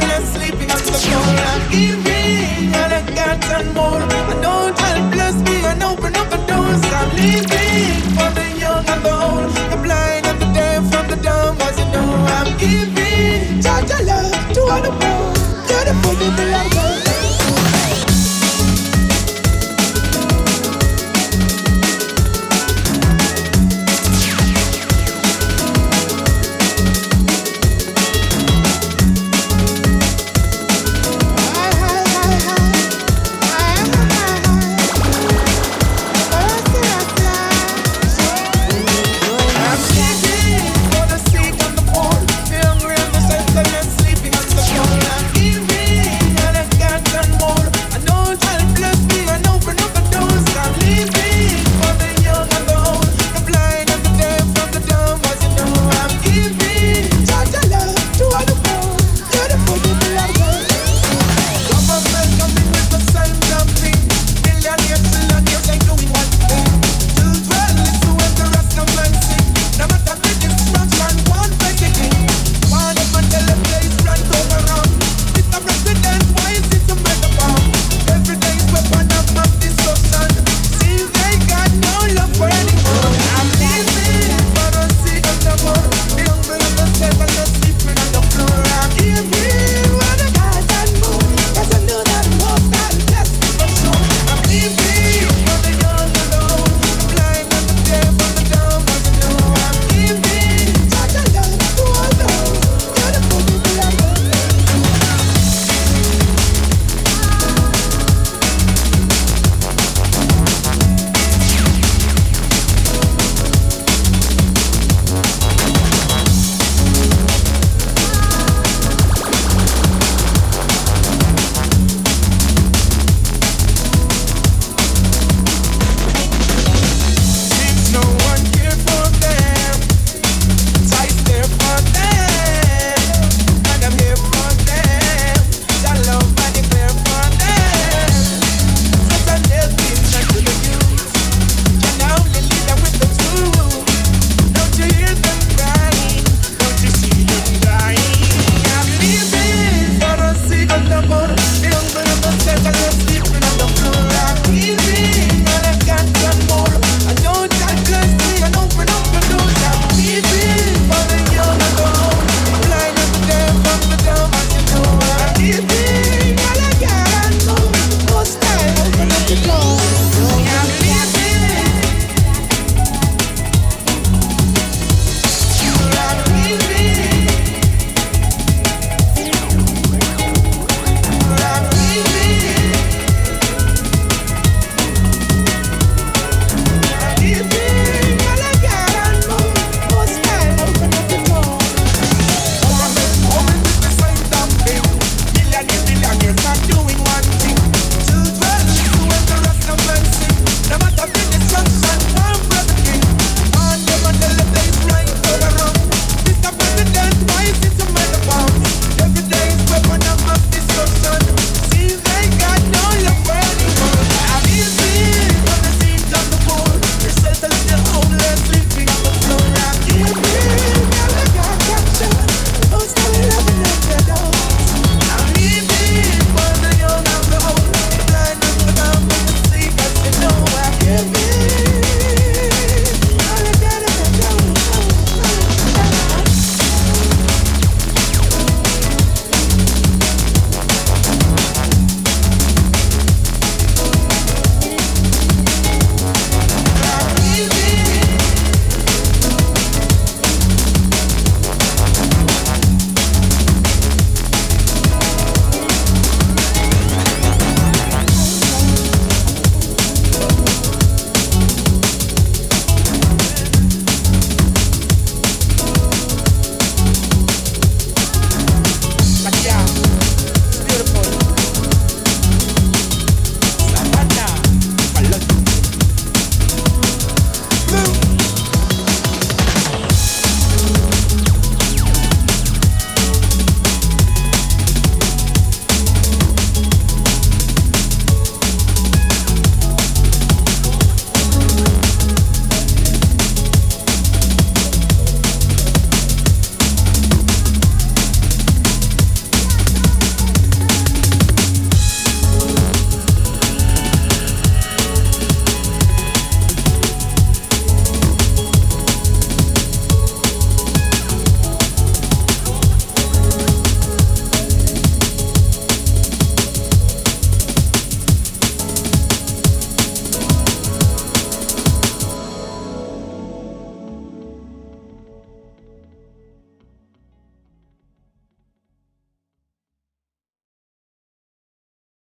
gonna